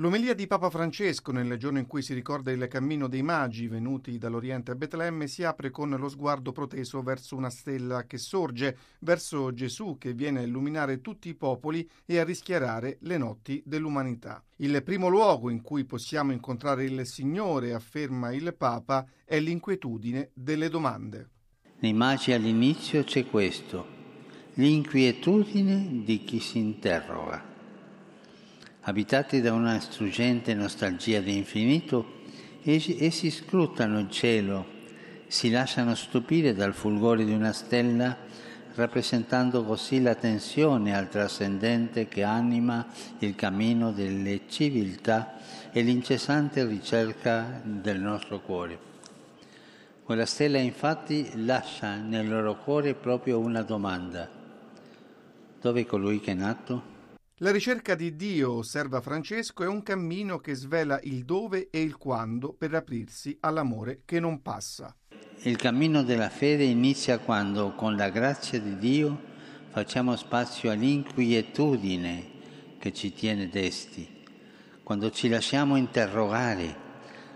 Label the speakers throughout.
Speaker 1: L'omelia di Papa Francesco nel giorno in cui si ricorda il cammino dei magi venuti dall'Oriente a Betlemme si apre con lo sguardo proteso verso una stella che sorge, verso Gesù che viene a illuminare tutti i popoli e a rischiarare le notti dell'umanità. Il primo luogo in cui possiamo incontrare il Signore, afferma il Papa, è l'inquietudine delle domande.
Speaker 2: Nei magi all'inizio c'è questo, l'inquietudine di chi si interroga Abitati da una struggente nostalgia di infinito, essi scrutano il cielo, si lasciano stupire dal fulgore di una stella, rappresentando così la tensione al trascendente che anima il cammino delle civiltà e l'incessante ricerca del nostro cuore. Quella stella infatti lascia nel loro cuore proprio una domanda. Dove è colui che è nato?
Speaker 1: La ricerca di Dio, osserva Francesco, è un cammino che svela il dove e il quando per aprirsi all'amore che non passa.
Speaker 2: Il cammino della fede inizia quando, con la grazia di Dio, facciamo spazio all'inquietudine che ci tiene desti, quando ci lasciamo interrogare,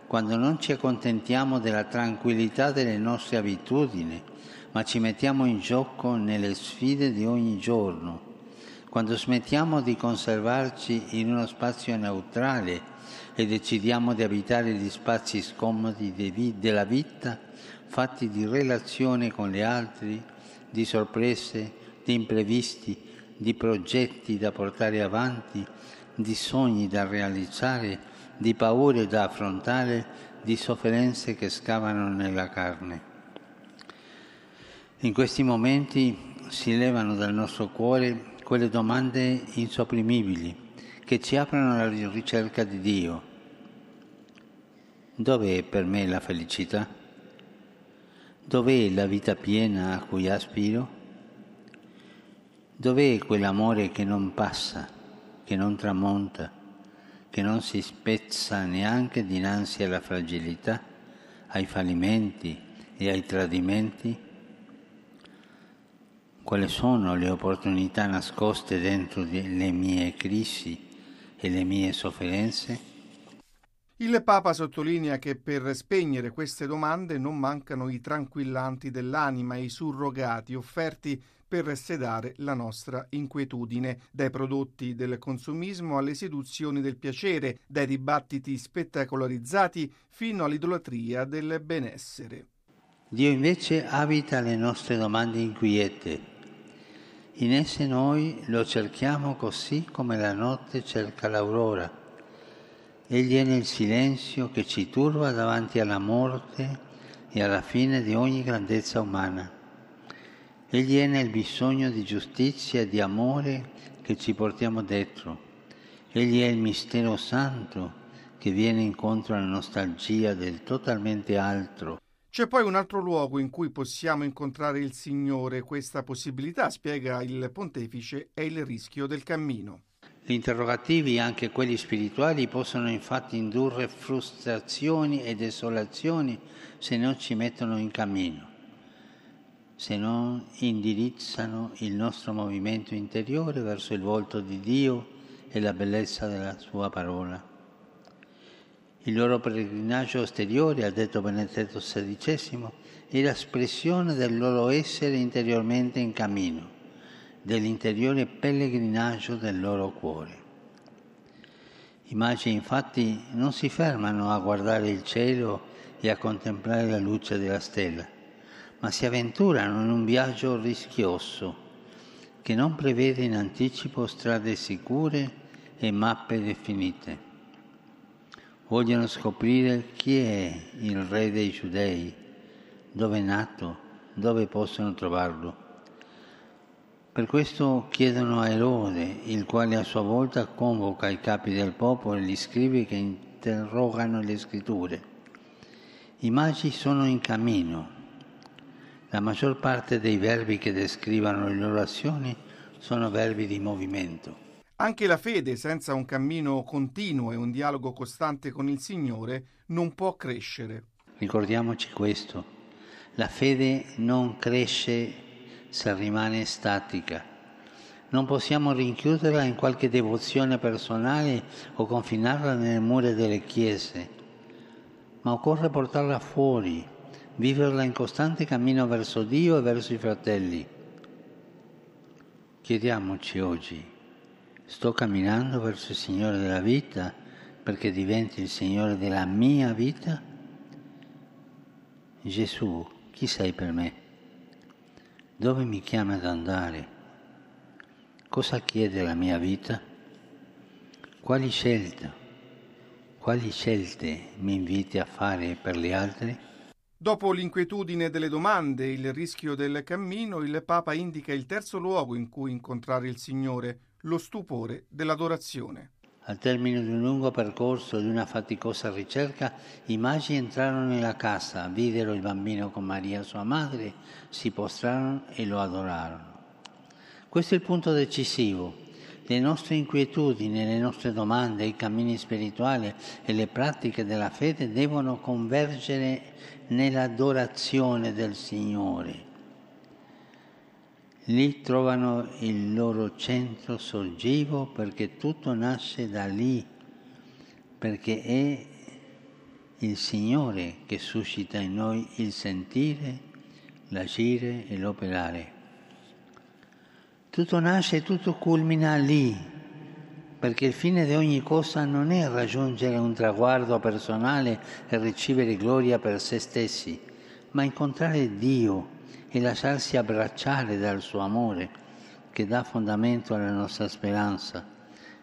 Speaker 2: quando non ci accontentiamo della tranquillità delle nostre abitudini, ma ci mettiamo in gioco nelle sfide di ogni giorno quando smettiamo di conservarci in uno spazio neutrale e decidiamo di abitare gli spazi scomodi della vita, fatti di relazione con gli altri, di sorprese, di imprevisti, di progetti da portare avanti, di sogni da realizzare, di paure da affrontare, di sofferenze che scavano nella carne. In questi momenti si levano dal nostro cuore quelle domande insopprimibili che ci aprono alla ricerca di Dio. Dov'è per me la felicità? Dov'è la vita piena a cui aspiro? Dov'è quell'amore che non passa, che non tramonta, che non si spezza neanche dinanzi alla fragilità, ai fallimenti e ai tradimenti? Quali sono le opportunità nascoste dentro le mie crisi e le mie sofferenze?
Speaker 1: Il Papa sottolinea che per spegnere queste domande non mancano i tranquillanti dell'anima, i surrogati offerti per sedare la nostra inquietudine, dai prodotti del consumismo alle seduzioni del piacere, dai dibattiti spettacolarizzati fino all'idolatria del benessere.
Speaker 2: Dio invece abita le nostre domande inquiete in esse noi lo cerchiamo così come la notte cerca l'aurora. Egli è nel silenzio che ci turba davanti alla morte e alla fine di ogni grandezza umana. Egli è nel bisogno di giustizia e di amore che ci portiamo dentro. Egli è il mistero santo che viene incontro alla nostalgia del totalmente altro
Speaker 1: c'è poi un altro luogo in cui possiamo incontrare il Signore. Questa possibilità, spiega il pontefice, è il rischio del cammino.
Speaker 2: Gli interrogativi, anche quelli spirituali, possono infatti indurre frustrazioni e desolazioni se non ci mettono in cammino, se non indirizzano il nostro movimento interiore verso il volto di Dio e la bellezza della Sua parola. Il loro pellegrinaggio esteriore, ha detto Benedetto XVI, è l'espressione del loro essere interiormente in cammino, dell'interiore pellegrinaggio del loro cuore. I magi infatti non si fermano a guardare il cielo e a contemplare la luce della stella, ma si avventurano in un viaggio rischioso che non prevede in anticipo strade sicure e mappe definite vogliono scoprire chi è il re dei giudei, dove è nato, dove possono trovarlo. Per questo chiedono a Erode, il quale a sua volta convoca i capi del popolo e gli scrivi che interrogano le scritture. I magi sono in cammino. La maggior parte dei verbi che descrivono le loro azioni sono verbi di movimento.
Speaker 1: Anche la fede, senza un cammino continuo e un dialogo costante con il Signore, non può crescere.
Speaker 2: Ricordiamoci questo, la fede non cresce se rimane statica, Non possiamo rinchiuderla in qualche devozione personale o confinarla nelle mura delle chiese, ma occorre portarla fuori, viverla in costante cammino verso Dio e verso i fratelli. Chiediamoci oggi, sto camminando verso il Signore della vita perché diventi il Signore della mia vita? Gesù, chi sei per me? Dove mi chiama ad andare? Cosa chiede la mia vita? Quali scelte, quali scelte mi inviti a fare per gli altri?
Speaker 1: Dopo l'inquietudine delle domande e il rischio del cammino, il Papa indica il terzo luogo in cui incontrare il Signore, lo stupore dell'adorazione.
Speaker 2: Al termine di un lungo percorso di una faticosa ricerca, i magi entrarono nella casa, videro il bambino con Maria sua madre, si postrarono e lo adorarono. Questo è il punto decisivo. Le nostre inquietudini, le nostre domande, i cammini spirituali e le pratiche della fede devono convergere nell'adorazione del Signore. Lì trovano il loro centro sorgivo perché tutto nasce da lì, perché è il Signore che suscita in noi il sentire, l'agire e l'operare. Tutto nasce e tutto culmina lì, perché il fine di ogni cosa non è raggiungere un traguardo personale e ricevere gloria per se stessi, ma incontrare Dio e lasciarsi abbracciare dal suo amore che dà fondamento alla nostra speranza,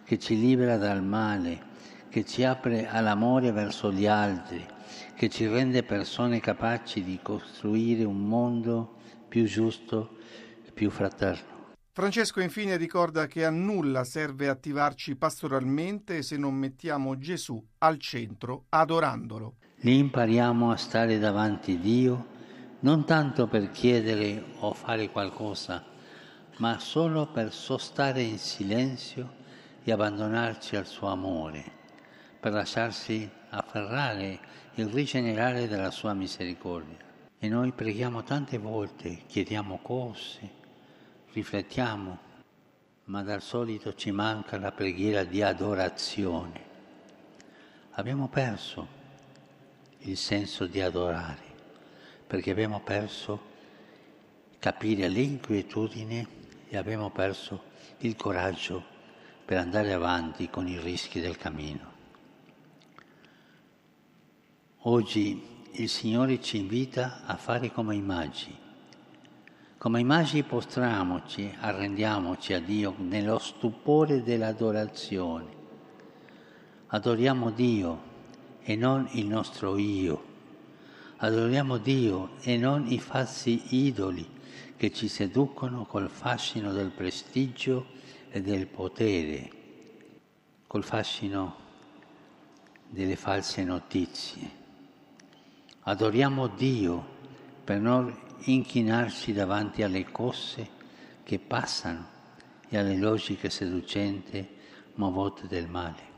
Speaker 2: che ci libera dal male, che ci apre all'amore verso gli altri, che ci rende persone capaci di costruire un mondo più giusto e più fraterno.
Speaker 1: Francesco infine ricorda che a nulla serve attivarci pastoralmente se non mettiamo Gesù al centro adorandolo.
Speaker 2: Lì impariamo a stare davanti a Dio non tanto per chiedere o fare qualcosa, ma solo per sostare in silenzio e abbandonarci al suo amore, per lasciarsi afferrare e rigenerare dalla sua misericordia. E noi preghiamo tante volte, chiediamo cose, riflettiamo, ma dal solito ci manca la preghiera di adorazione. Abbiamo perso il senso di adorare, perché abbiamo perso capire le inquietudini e abbiamo perso il coraggio per andare avanti con i rischi del cammino. Oggi il Signore ci invita a fare come i magi come immagini postriamoci, arrendiamoci a Dio nello stupore dell'adorazione. Adoriamo Dio e non il nostro io. Adoriamo Dio e non i falsi idoli che ci seducono col fascino del prestigio e del potere, col fascino delle false notizie. Adoriamo Dio per non inchinarsi davanti alle cose che passano e alle logiche seducenti ma vuote del male.